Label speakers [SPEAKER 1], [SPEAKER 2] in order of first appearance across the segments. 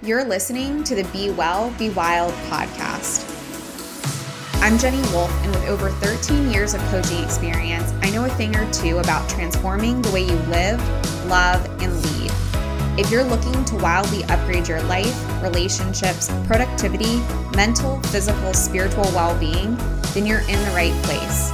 [SPEAKER 1] You're listening to the Be Well, Be Wild podcast. I'm Jennie Wolfe, and with over 13 years of coaching experience, I know a thing or two about transforming the way you live, love, and lead. If you're looking to wildly upgrade your life, relationships, productivity, mental, physical, spiritual well being, then you're in the right place.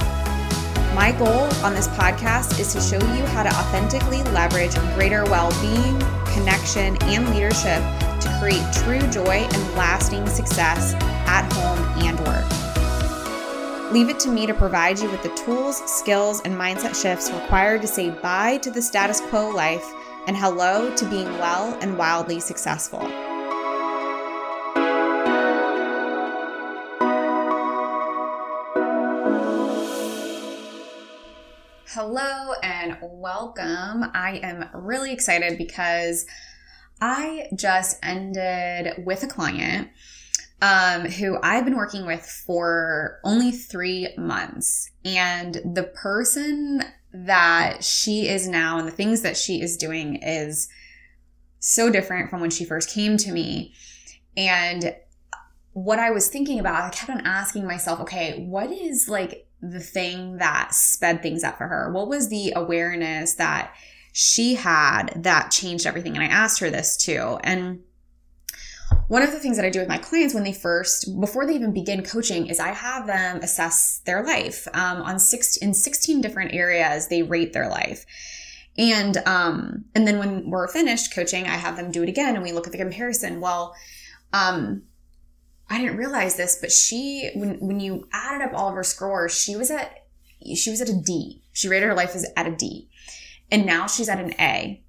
[SPEAKER 1] My goal on this podcast is to show you how to authentically leverage greater well being, connection, and leadership to create true joy and lasting success at home and work. Leave it to me to provide you with the tools, skills, and mindset shifts required to say bye to the status quo life and hello to being well and wildly successful. Hello and welcome. I am really excited because I just ended with a client um, who I've been working with for only three months. And the person that she is now and the things that she is doing is so different from when she first came to me. And what I was thinking about, I kept on asking myself, okay, what is like the thing that sped things up for her? What was the awareness that she had that changed everything. And I asked her this too. And one of the things that I do with my clients when they first, before they even begin coaching, is I have them assess their life um, on six in 16 different areas. They rate their life. And um, and then when we're finished coaching, I have them do it again and we look at the comparison. Well, um, I didn't realize this, but she when when you added up all of her scores, she was at she was at a D. She rated her life as at a D and now she's at an A.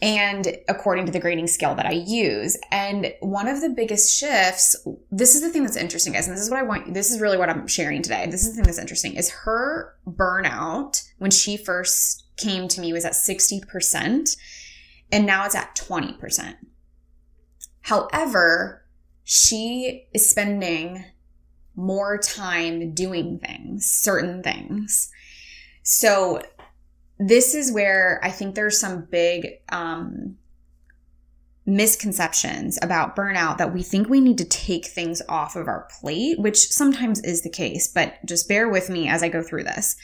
[SPEAKER 1] And according to the grading scale that I use. And one of the biggest shifts, this is the thing that's interesting, guys. And this is what I want, this is really what I'm sharing today. This is the thing that's interesting is her burnout when she first came to me was at 60%, and now it's at 20%. However, she is spending more time doing things, certain things. So this is where I think there's some big um, misconceptions about burnout that we think we need to take things off of our plate, which sometimes is the case, but just bear with me as I go through this.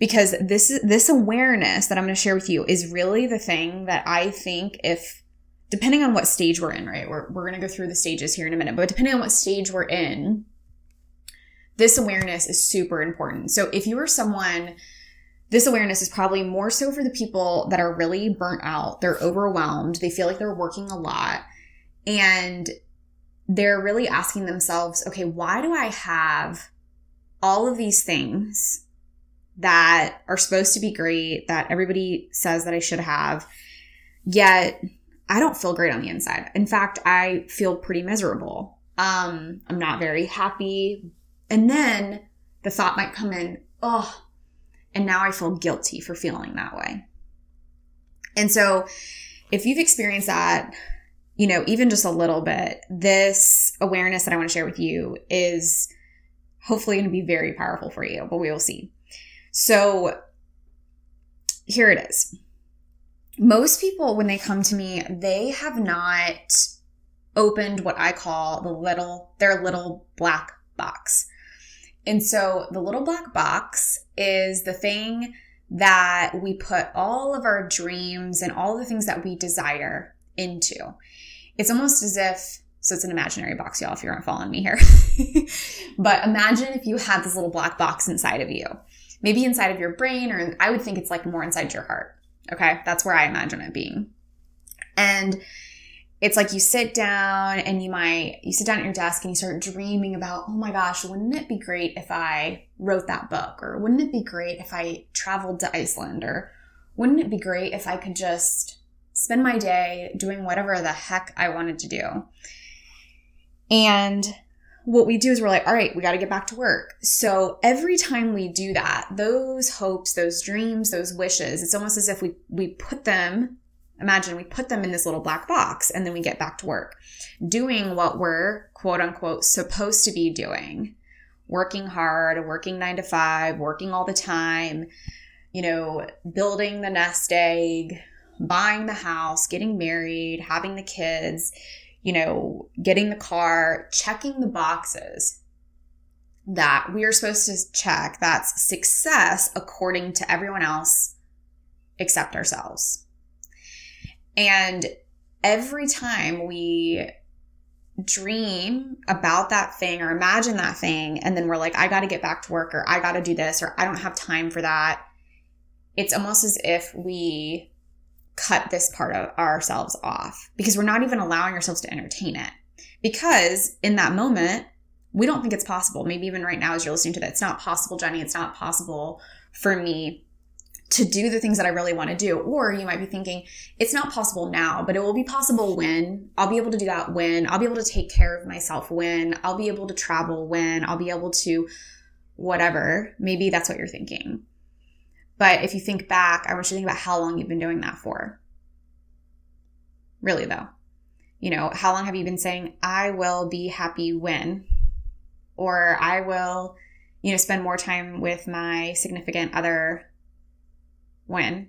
[SPEAKER 1] Because this this awareness that I'm going to share with you is really the thing that I think if depending on what stage we're in, right? We're we're going to go through the stages here in a minute, but depending on what stage we're in, this awareness is super important. So if you are someone this awareness is probably more so for the people that are really burnt out. They're overwhelmed. They feel like they're working a lot. And they're really asking themselves, okay, why do I have all of these things that are supposed to be great, that everybody says that I should have, yet I don't feel great on the inside. In fact, I feel pretty miserable. Um, I'm not very happy. And then the thought might come in, oh, and now I feel guilty for feeling that way. And so if you've experienced that, you know, even just a little bit, this awareness that I want to share with you is hopefully going to be very powerful for you, but we will see. So here it is. Most people, when they come to me, they have not opened what I call the little, their little black box. And so the little black box is the thing that we put all of our dreams and all the things that we desire into. It's almost as if, so it's an imaginary box, y'all, if you aren't following me here. but imagine if you had this little black box inside of you, maybe inside of your brain, or I would think it's like more inside your heart. Okay. That's where I imagine it being. And it's like you sit down and you might you sit down at your desk and you start dreaming about oh my gosh wouldn't it be great if i wrote that book? Or wouldn't it be great if i traveled to iceland? Or wouldn't it be great if i could just spend my day doing whatever the heck i wanted to do? And what we do is we're like all right we got to get back to work. So every time we do that those hopes those dreams those wishes it's almost as if we we put them Imagine we put them in this little black box and then we get back to work doing what we're quote unquote supposed to be doing working hard, working nine to five, working all the time, you know, building the nest egg, buying the house, getting married, having the kids, you know, getting the car, checking the boxes that we are supposed to check that's success according to everyone else except ourselves. And every time we dream about that thing or imagine that thing, and then we're like, I got to get back to work, or I got to do this, or I don't have time for that, it's almost as if we cut this part of ourselves off because we're not even allowing ourselves to entertain it. Because in that moment, we don't think it's possible. Maybe even right now, as you're listening to that, it's not possible, Jennie. It's not possible for me to do the things that I really want to do. Or you might be thinking, it's not possible now, but it will be possible when I'll be able to do that when I'll be able to take care of myself when I'll be able to travel when I'll be able to whatever. Maybe that's what you're thinking. But if you think back, I want you to think about how long you've been doing that for. Really, though. You know, how long have you been saying, I will be happy when? Or I will, you know, spend more time with my significant other when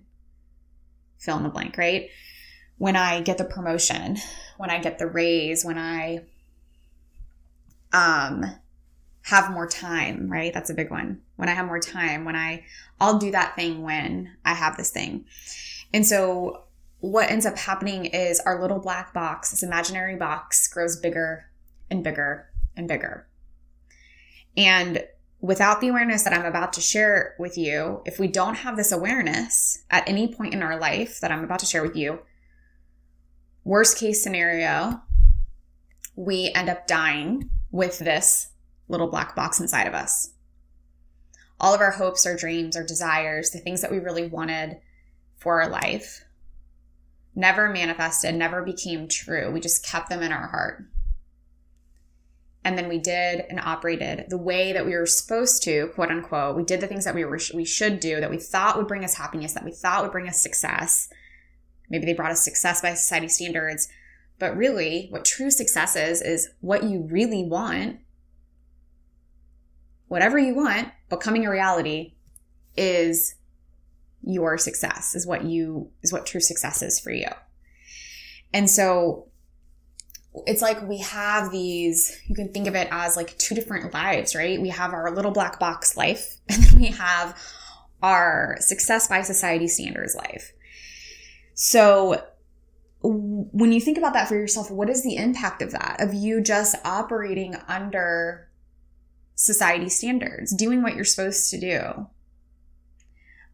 [SPEAKER 1] fill in the blank, right? When I get the promotion, when I get the raise, when I um have more time, right? That's a big one. When I have more time, when I I'll do that thing when I have this thing. And so what ends up happening is our little black box, this imaginary box grows bigger and bigger and bigger. And without the awareness that I'm about to share with you, if we don't have this awareness at any point in our life that I'm about to share with you, worst case scenario, we end up dying with this little black box inside of us. All of our hopes, our dreams, our desires, the things that we really wanted for our life never manifested, never became true. We just kept them in our heart and then we did and operated the way that we were supposed to quote unquote. We did the things that we were we should do that we thought would bring us happiness that we thought would bring us success. Maybe they brought us success by society standards. But really what true success is is what you really want whatever you want becoming a reality is your success is what you is what true success is for you. And so it's like we have these, you can think of it as like two different lives, right? We have our little black box life, and then we have our success by society standards life. So, when you think about that for yourself, what is the impact of that? Of you just operating under society standards, doing what you're supposed to do?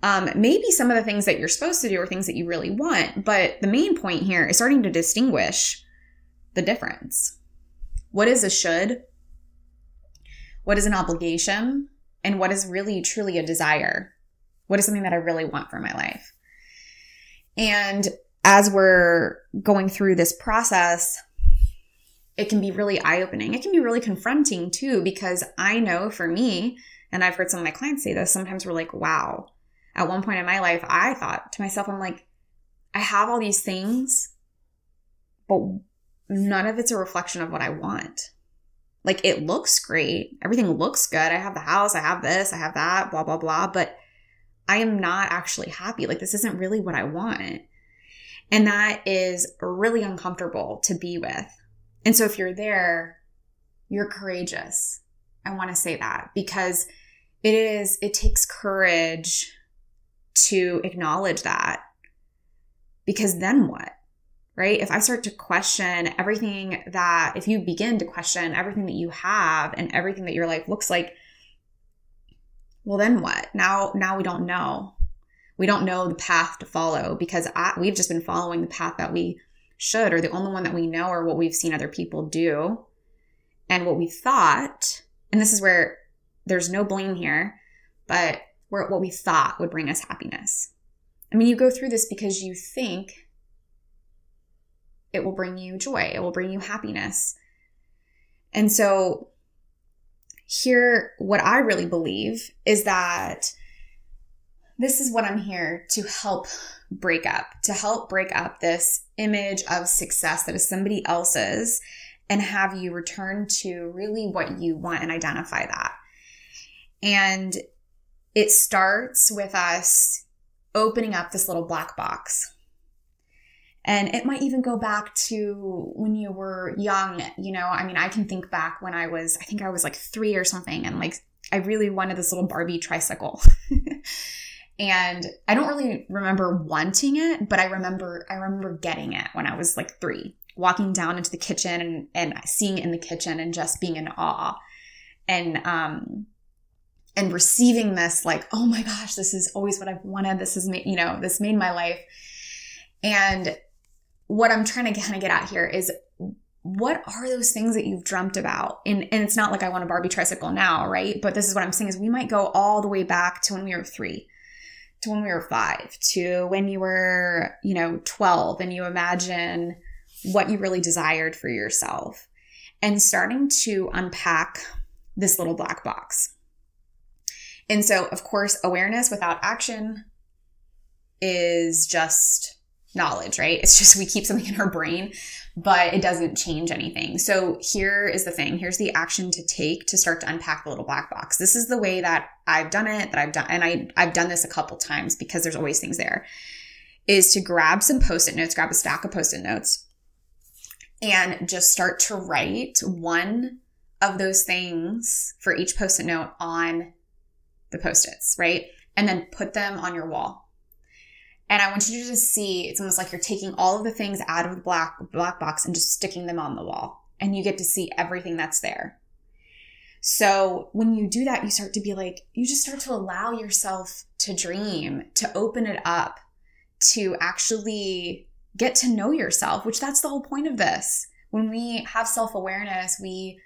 [SPEAKER 1] Um, maybe some of the things that you're supposed to do are things that you really want, but the main point here is starting to distinguish the difference. What is a should? What is an obligation? And what is really truly a desire? What is something that I really want for my life? And as we're going through this process, it can be really eye opening. It can be really confronting too, because I know for me, and I've heard some of my clients say this, sometimes we're like, wow. At one point in my life, I thought to myself, I'm like, I have all these things, but none of it's a reflection of what I want. Like it looks great. Everything looks good. I have the house, I have this, I have that, blah, blah, blah. But I am not actually happy. Like this isn't really what I want. And that is really uncomfortable to be with. And so if you're there, you're courageous. I want to say that because it is, it takes courage to acknowledge that. Because then what? Right? If I start to question everything that, if you begin to question everything that you have and everything that your life looks like, well, then what? Now, now we don't know. We don't know the path to follow because I, we've just been following the path that we should, or the only one that we know, or what we've seen other people do, and what we thought. And this is where there's no blame here, but what we thought would bring us happiness. I mean, you go through this because you think it will bring you joy, it will bring you happiness. And so, here, what I really believe is that this is what I'm here to help break up, to help break up this image of success that is somebody else's and have you return to really what you want and identify that. And it starts with us opening up this little black box And it might even go back to when you were young. You know, I mean, I can think back when I was, I think I was like three or something, and like I really wanted this little Barbie tricycle. and I don't really remember wanting it, but I remember I remember getting it when I was like 3, walking down into the kitchen and and seeing it in the kitchen and just being in awe. And um and receiving this like, "Oh my gosh, this is always what I've wanted. This made, you know, this made my life." And what I'm trying to kind of get at here is what are those things that you've dreamt about? And, and it's not like I want a Barbie tricycle now, right? But this is what I'm saying is we might go all the way back to when we were three, to when we were five, to when you were, you know, 12, and you imagine what you really desired for yourself and starting to unpack this little black box. And so, of course, awareness without action is just knowledge, right? It's just we keep something in our brain, but it doesn't change anything. So here is the thing. Here's the action to take to start to unpack the little black box. This is the way that I've done it, that I've done, and I, I've done this a couple times because there's always things there, is to grab some post-it notes, grab a stack of post-it notes, and just start to write one of those things for each post-it note on the post-its, right? And then put them on your wall and I want you to just see it's almost like you're taking all of the things out of the black black box and just sticking them on the wall. And you get to see everything that's there. So when you do that, you start to be like, you just start to allow yourself to dream, to open it up, to actually get to know yourself, which that's the whole point of this. When we have self awareness, we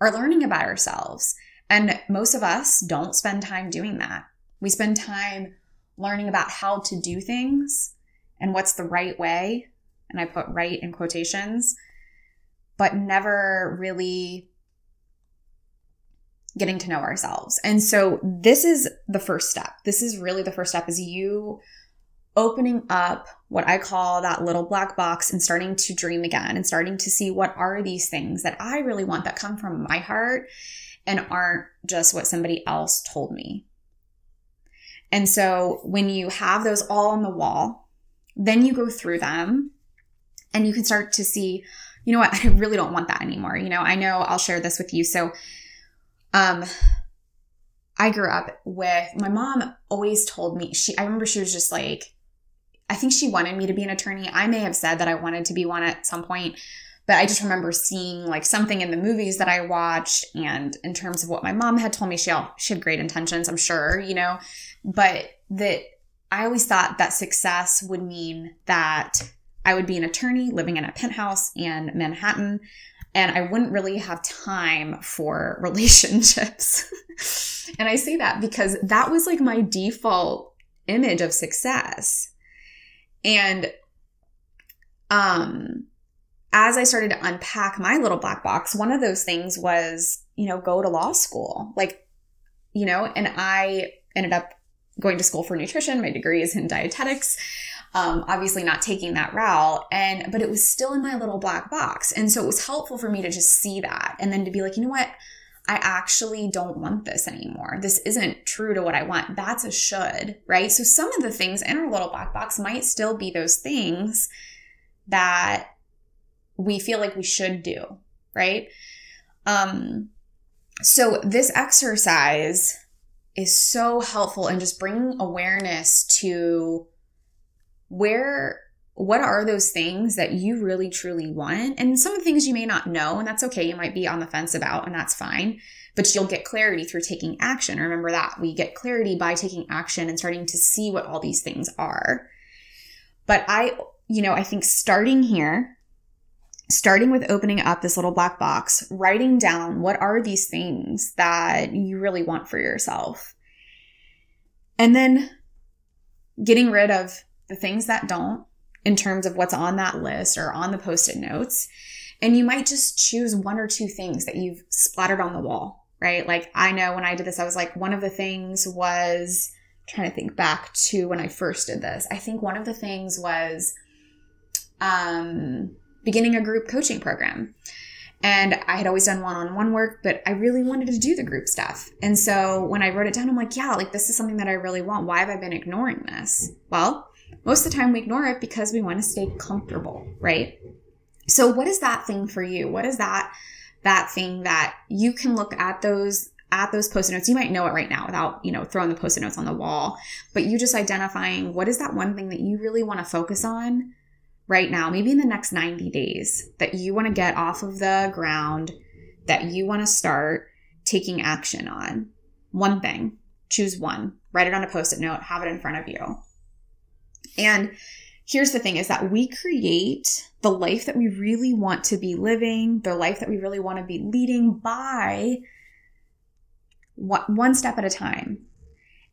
[SPEAKER 1] are learning about ourselves. And most of us don't spend time doing that. We spend time learning about how to do things and what's the right way. And I put right in quotations, but never really getting to know ourselves. And so this is the first step. This is really the first step is you opening up what I call that little black box and starting to dream again and starting to see what are these things that I really want that come from my heart and aren't just what somebody else told me. And so when you have those all on the wall, then you go through them and you can start to see, you know what, I really don't want that anymore. You know, I know I'll share this with you. So, um, I grew up with my mom always told me, she, I remember she was just like, I think she wanted me to be an attorney. I may have said that I wanted to be one at some point, but I just remember seeing like something in the movies that I watched and in terms of what my mom had told me, she, she had great intentions, I'm sure, you know, but that I always thought that success would mean that I would be an attorney living in a penthouse in Manhattan and I wouldn't really have time for relationships. and I say that because that was like my default image of success. And um as I started to unpack my little black box, one of those things was, you know, go to law school. Like, you know, and I ended up going to school for nutrition. My degree is in dietetics. Um, obviously not taking that route and but it was still in my little black box and so it was helpful for me to just see that and then to be like you know what i actually don't want this anymore this isn't true to what i want that's a should right so some of the things in our little black box might still be those things that we feel like we should do right um so this exercise is so helpful in just bringing awareness to where what are those things that you really truly want? And some of the things you may not know and that's okay. You might be on the fence about and that's fine. But you'll get clarity through taking action. Remember that. We get clarity by taking action and starting to see what all these things are. But i you know i think starting here starting with opening up this little black box, writing down what are these things that you really want for yourself. And then getting rid of the things that don't in terms of what's on that list or on the post it notes. And you might just choose one or two things that you've splattered on the wall, right? Like I know when I did this, I was like, one of the things was trying to think back to when I first did this. I think one of the things was, um, beginning a group coaching program. And I had always done one on one work, but I really wanted to do the group stuff. And so when I wrote it down, I'm like, yeah, like this is something that I really want. Why have I been ignoring this? Well, most of the time we ignore it because we want to stay comfortable, right? So what is that thing for you? What is that that thing that you can look at those at those post-it notes. You might know it right now without, you know, throwing the post-it notes on the wall, but you just identifying what is that one thing that you really want to focus on right now, maybe in the next 90 days that you want to get off of the ground, that you want to start taking action on. One thing, choose one, write it on a post-it note, have it in front of you. And here's the thing is that we create the life that we really want to be living, the life that we really want to be leading by one step at a time.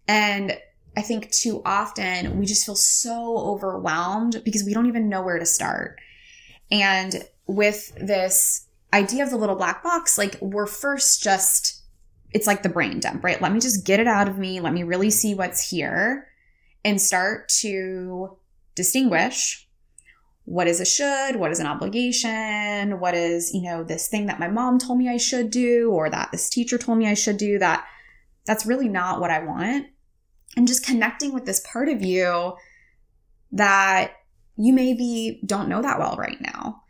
[SPEAKER 1] And I think too often we just feel so overwhelmed because we don't even know where to start. And with this idea of the little black box, like we're first just, it's like the brain dump, right? Let me just get it out of me. Let me really see what's here and start to distinguish what is a should, what is an obligation, what is, you know, this thing that my mom told me I should do or that this teacher told me I should do that that's really not what I want. And just connecting with this part of you that you maybe don't know that well right now.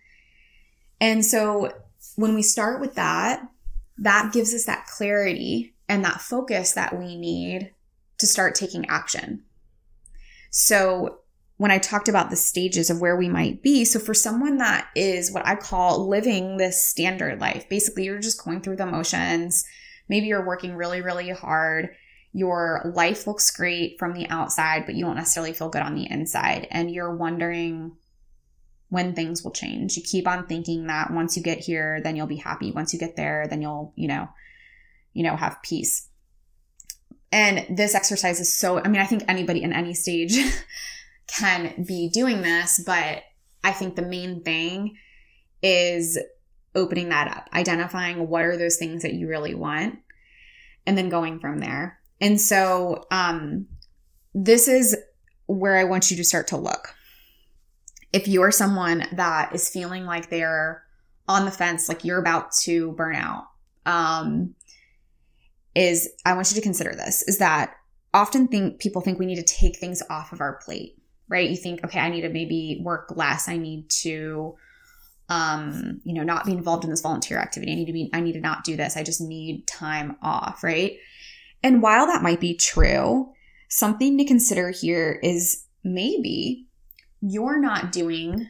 [SPEAKER 1] And so when we start with that, that gives us that clarity and that focus that we need to start taking action. So when I talked about the stages of where we might be. So for someone that is what I call living this standard life, basically you're just going through the motions. Maybe you're working really, really hard. Your life looks great from the outside, but you don't necessarily feel good on the inside. And you're wondering when things will change. You keep on thinking that once you get here, then you'll be happy. Once you get there, then you'll, you know, you know, have peace. And this exercise is so, I mean, I think anybody in any stage can be doing this, but I think the main thing is opening that up, identifying what are those things that you really want, and then going from there. And so, um, this is where I want you to start to look. If you're someone that is feeling like they're on the fence, like you're about to burn out, um, is I want you to consider this is that often think people think we need to take things off of our plate right? You think, okay, I need to maybe work less. I need to, um, you know, not be involved in this volunteer activity. I need to be, I need to not do this. I just need time off, right? And while that might be true, something to consider here is maybe you're not doing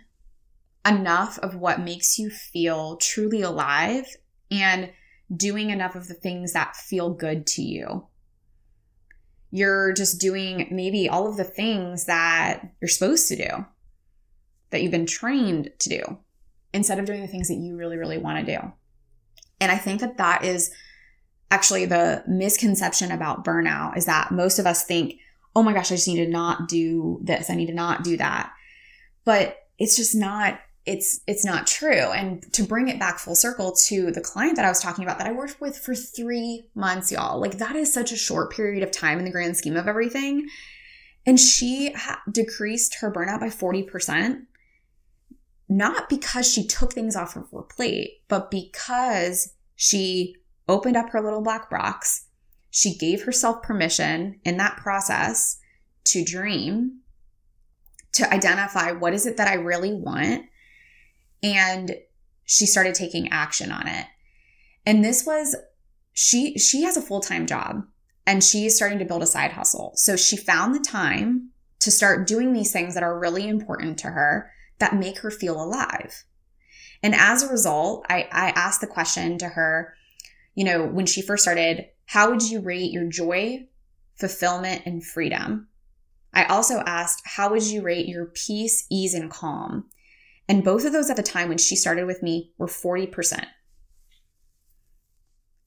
[SPEAKER 1] enough of what makes you feel truly alive and doing enough of the things that feel good to you you're just doing maybe all of the things that you're supposed to do, that you've been trained to do, instead of doing the things that you really, really want to do. And I think that that is actually the misconception about burnout is that most of us think, oh my gosh, I just need to not do this. I need to not do that. But it's just not it's it's not true and to bring it back full circle to the client that i was talking about that i worked with for three months y'all like that is such a short period of time in the grand scheme of everything and she ha- decreased her burnout by 40% not because she took things off of her plate but because she opened up her little black box she gave herself permission in that process to dream to identify what is it that i really want and she started taking action on it. And this was she she has a full-time job and she's starting to build a side hustle. So she found the time to start doing these things that are really important to her that make her feel alive. And as a result, I, I asked the question to her, you know, when she first started, how would you rate your joy, fulfillment, and freedom? I also asked, how would you rate your peace, ease, and calm? And both of those at the time when she started with me were 40%.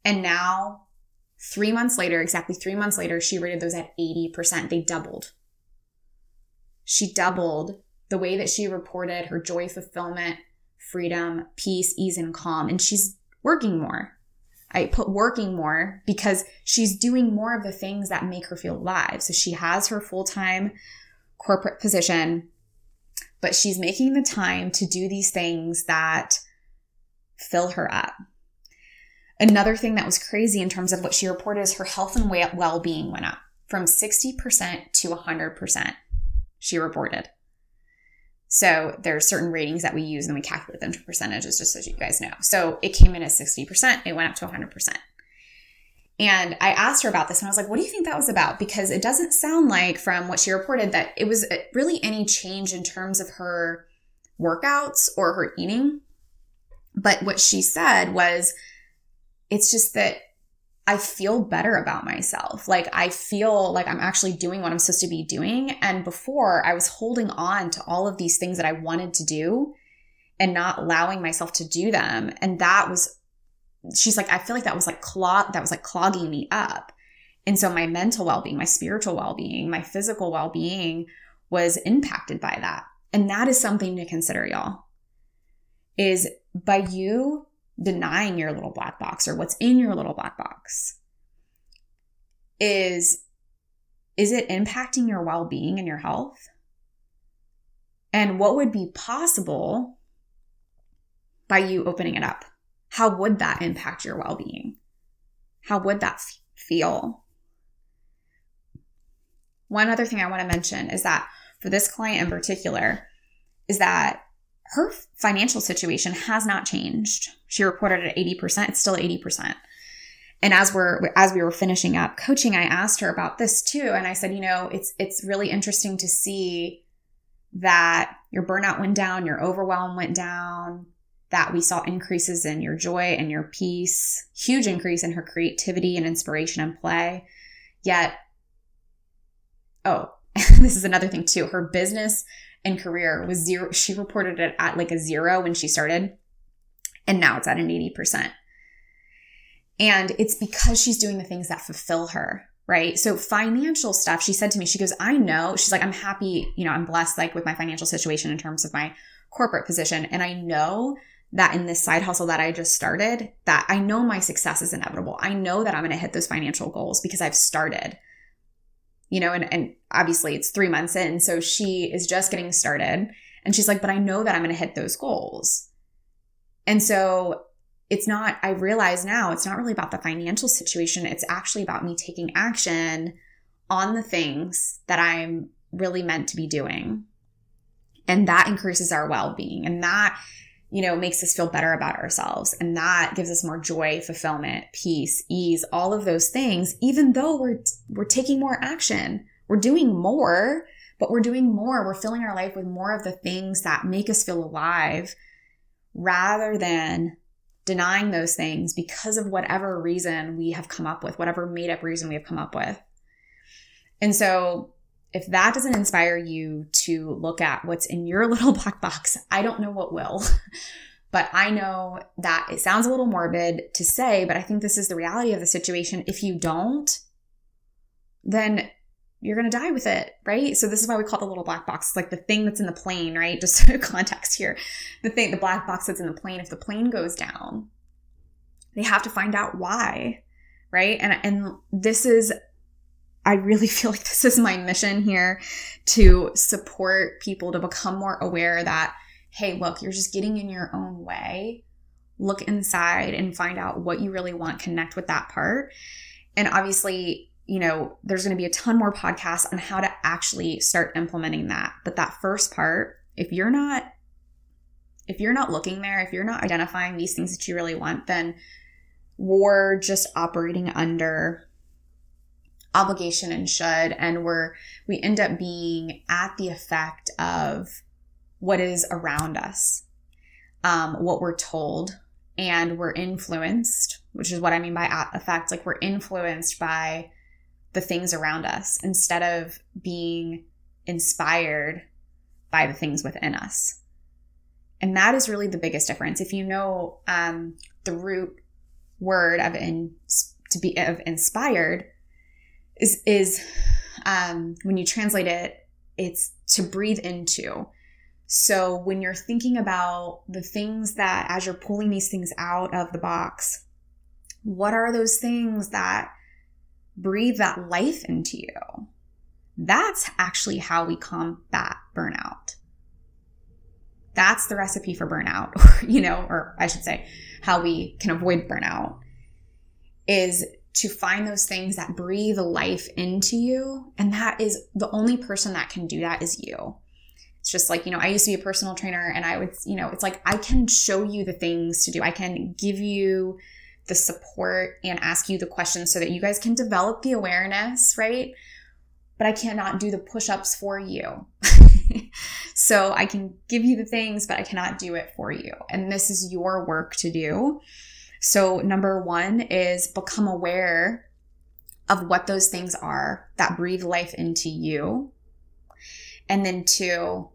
[SPEAKER 1] And now, three months later, exactly three months later, she rated those at 80%. They doubled. She doubled the way that she reported her joy, fulfillment, freedom, peace, ease, and calm. And she's working more. I put working more because she's doing more of the things that make her feel alive. So she has her full time corporate position but she's making the time to do these things that fill her up. Another thing that was crazy in terms of what she reported is her health and well being went up from 60% to 100%. she reported. So there are certain ratings that we use and we calculate them to percentages just so you guys know. So it came in at 60%, it went up to 100%. And I asked her about this and I was like, what do you think that was about? Because it doesn't sound like from what she reported that it was uh, really any change in terms of her workouts or her eating. But what she said was, it's just that I feel better about myself. Like I feel like I'm actually doing what I'm supposed to be doing. And before I was holding on to all of these things that I wanted to do and not allowing myself to do them. And that was, she's like, I feel like that was like clog, that was like clogging me up. And so my mental well-being, my spiritual well-being, my physical well-being was impacted by that. And that is something to consider, y'all. Is by you denying your little black box or what's in your little black box is is it impacting your well-being and your health? And what would be possible by you opening it up? How would that impact your well-being? How would that f- feel? One other thing i want to mention is that for this client in particular is that her financial situation has not changed. She reported at 80%, it's still 80%. And as we're as we were finishing up coaching, I asked her about this too and I said, you know, it's it's really interesting to see that your burnout went down, your overwhelm went down, that we saw increases in your joy and your peace, huge increase in her creativity and inspiration and play. Yet oh, this is another thing too. Her business and career was zero. She reported it at like a zero when she started, and now it's at an 80%. And it's because she's doing the things that fulfill her, right? So financial stuff, she said to me, she goes, I know, she's like, I'm happy, you know, I'm blessed like with my financial situation in terms of my corporate position. And I know that in this side hustle that I just started, that I know my success is inevitable. I know that I'm going to hit those financial goals because I've started you know, and, and obviously it's three months in. So she is just getting started. And she's like, but I know that I'm going to hit those goals. And so it's not, I realize now it's not really about the financial situation. It's actually about me taking action on the things that I'm really meant to be doing. And that increases our well being. And that you know, makes us feel better about ourselves. And that gives us more joy, fulfillment, peace, ease, all of those things, even though we're, we're taking more action. We're doing more, but we're doing more. We're filling our life with more of the things that make us feel alive rather than denying those things because of whatever reason we have come up with, whatever made up reason we have come up with. And so if that doesn't inspire you to look at what's in your little black box, I don't know what will. but I know that it sounds a little morbid to say, but I think this is the reality of the situation. If you don't, then you're going to die with it, right? So this is why we call it the little black box. Like the thing that's in the plane, right? Just context here. The thing, the black box that's in the plane, if the plane goes down, they have to find out why, right? And and this is I really feel like this is my mission here to support people to become more aware that, hey, look, you're just getting in your own way. Look inside and find out what you really want, connect with that part. And obviously, you know, there's going to be a ton more podcasts on how to actually start implementing that. But that first part, if you're not if you're not looking there, if you're not identifying these things that you really want, then we're just operating under obligation and should and we're we end up being at the effect of what is around us um, what we're told and we're influenced which is what i mean by effect like we're influenced by the things around us instead of being inspired by the things within us. And that is really the biggest difference. If you know um, the root word of in to be of inspired is is um, when you translate it, it's to breathe into. So when you're thinking about the things that, as you're pulling these things out of the box, what are those things that breathe that life into you? That's actually how we combat burnout. That's the recipe for burnout, you know, or I should say, how we can avoid burnout is to find those things that breathe life into you. And that is the only person that can do that is you. It's just like, you know, I used to be a personal trainer and I would, you know, it's like I can show you the things to do. I can give you the support and ask you the questions so that you guys can develop the awareness, right? But I cannot do the push ups for you. so I can give you the things, but I cannot do it for you. And this is your work to do. So, number one is become aware of what those things are that breathe life into you. And then two,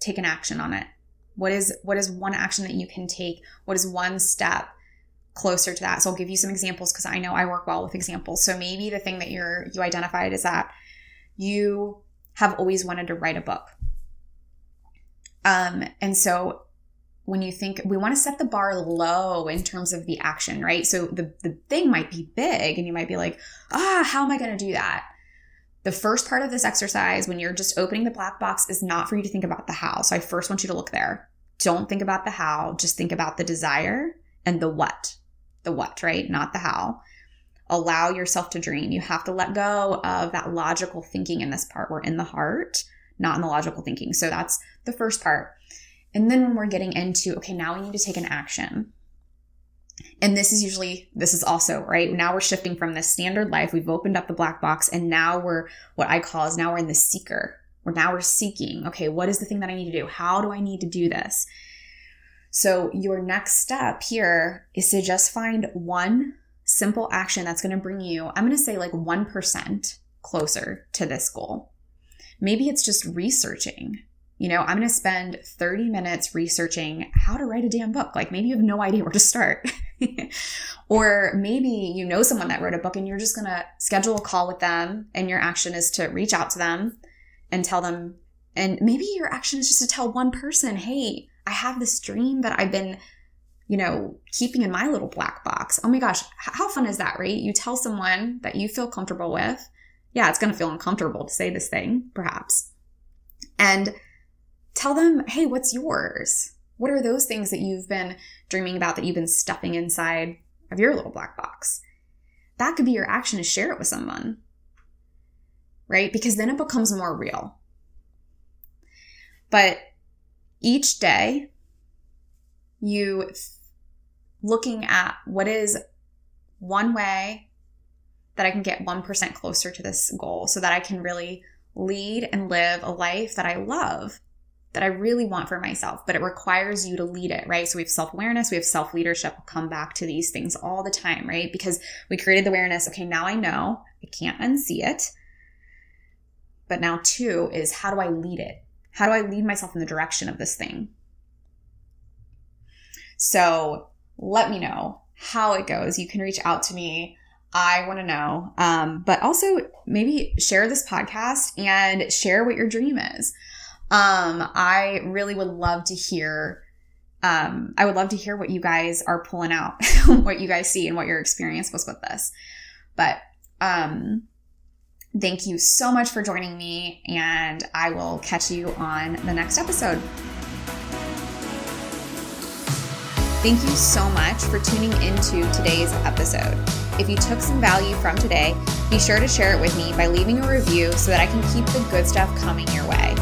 [SPEAKER 1] take an action on it. What is what is one action that you can take? What is one step closer to that? So I'll give you some examples because I know I work well with examples. So maybe the thing that you're you identified is that you have always wanted to write a book. Um, and so when you think we want to set the bar low in terms of the action, right? So the, the thing might be big and you might be like, ah, how am I going to do that? The first part of this exercise, when you're just opening the black box, is not for you to think about the how. So I first want you to look there. Don't think about the how, just think about the desire and the what. The what, right? Not the how. Allow yourself to dream. You have to let go of that logical thinking in this part. We're in the heart, not in the logical thinking. So that's the first part. And then when we're getting into, okay, now we need to take an action. And this is usually, this is also, right? Now we're shifting from the standard life. We've opened up the black box and now we're, what I call is now we're in the seeker. We're now we're seeking, okay, what is the thing that I need to do? How do I need to do this? So your next step here is to just find one simple action that's going to bring you, I'm going to say like 1% closer to this goal. Maybe it's just researching you know, I'm going to spend 30 minutes researching how to write a damn book. Like maybe you have no idea where to start. or maybe you know someone that wrote a book and you're just going to schedule a call with them and your action is to reach out to them and tell them and maybe your action is just to tell one person, "Hey, I have this dream that I've been you know, keeping in my little black box. Oh my gosh, how fun is that, right? You tell someone that you feel comfortable with. Yeah, it's going to feel uncomfortable to say this thing, perhaps. And tell them, hey, what's yours? What are those things that you've been dreaming about that you've been stuffing inside of your little black box? That could be your action to share it with someone, right? Because then it becomes more real. But each day, you looking at what is one way that I can get 1% closer to this goal so that I can really lead and live a life that I love that I really want for myself, but it requires you to lead it, right? So we have self awareness, we have self leadership. We'll come back to these things all the time, right? Because we created the awareness. Okay, now I know, I can't unsee it. But now, two is how do I lead it? How do I lead myself in the direction of this thing? So let me know how it goes. You can reach out to me. I want to know. Um, but also, maybe share this podcast and share what your dream is. Um, I really would love to hear. Um, I would love to hear what you guys are pulling out, what you guys see, and what your experience was with this. But um, thank you so much for joining me, and I will catch you on the next episode. Thank you so much for tuning into today's episode. If you took some value from today, be sure to share it with me by leaving a review so that I can keep the good stuff coming your way.